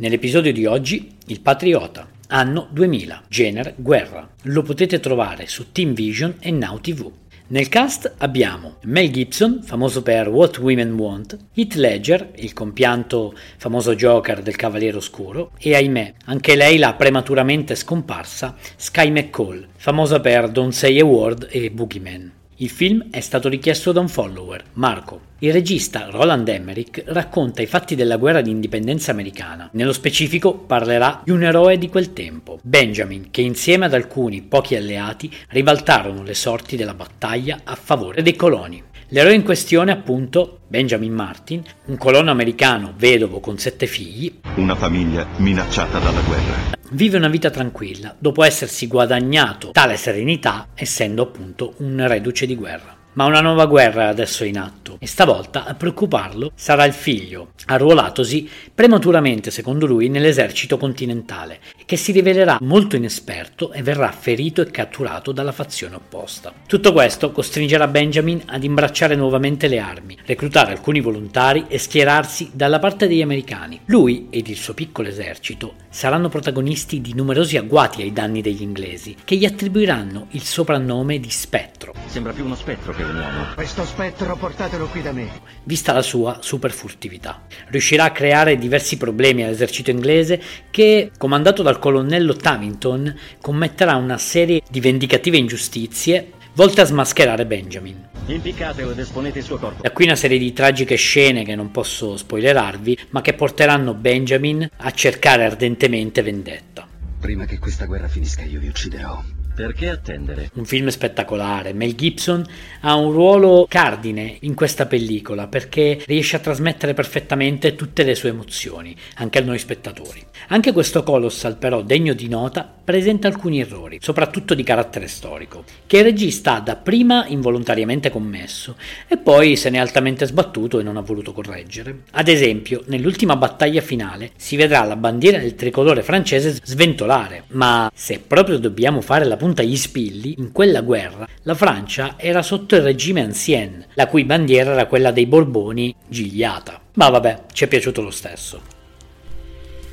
Nell'episodio di oggi, Il Patriota, anno 2000, genere guerra. Lo potete trovare su Team Vision e Now TV. Nel cast abbiamo Mel Gibson, famoso per What Women Want, Heath Ledger, il compianto famoso Joker del Cavaliere Oscuro, e ahimè, anche lei la prematuramente scomparsa Sky McCall, famosa per Don't Say a Word e Boogeyman. Il film è stato richiesto da un follower, Marco. Il regista Roland Emmerich racconta i fatti della guerra di indipendenza americana. Nello specifico parlerà di un eroe di quel tempo, Benjamin, che insieme ad alcuni pochi alleati ribaltarono le sorti della battaglia a favore dei coloni. L'eroe in questione, appunto, Benjamin Martin, un colono americano vedovo con sette figli, Una famiglia minacciata dalla guerra. vive una vita tranquilla dopo essersi guadagnato tale serenità essendo appunto un reduce di guerra. Ma una nuova guerra è adesso in atto e stavolta a preoccuparlo sarà il figlio, arruolatosi prematuramente secondo lui nell'esercito continentale, che si rivelerà molto inesperto e verrà ferito e catturato dalla fazione opposta. Tutto questo costringerà Benjamin ad imbracciare nuovamente le armi, reclutare alcuni volontari e schierarsi dalla parte degli americani. Lui ed il suo piccolo esercito saranno protagonisti di numerosi agguati ai danni degli inglesi, che gli attribuiranno il soprannome di Spettro, Sembra più uno spettro che un uomo. Questo spettro portatelo qui da me. vista la sua super furtività. Riuscirà a creare diversi problemi all'esercito inglese che, comandato dal colonnello Tavington, commetterà una serie di vendicative ingiustizie volte a smascherare Benjamin. Impiccatelo ed esponete il suo corpo. Da qui una serie di tragiche scene che non posso spoilerarvi, ma che porteranno Benjamin a cercare ardentemente vendetta. Prima che questa guerra finisca io vi ucciderò. Perché attendere? Un film spettacolare. Mel Gibson ha un ruolo cardine in questa pellicola perché riesce a trasmettere perfettamente tutte le sue emozioni, anche a noi spettatori. Anche questo Colossal, però, degno di nota, presenta alcuni errori, soprattutto di carattere storico, che il regista ha dapprima involontariamente commesso e poi se ne è altamente sbattuto e non ha voluto correggere. Ad esempio, nell'ultima battaglia finale si vedrà la bandiera del tricolore francese sventolare, ma se proprio dobbiamo fare la punta agli spilli, in quella guerra la Francia era sotto il regime ancien, la cui bandiera era quella dei Borboni gigliata. Ma vabbè, ci è piaciuto lo stesso.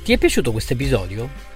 Ti è piaciuto questo episodio?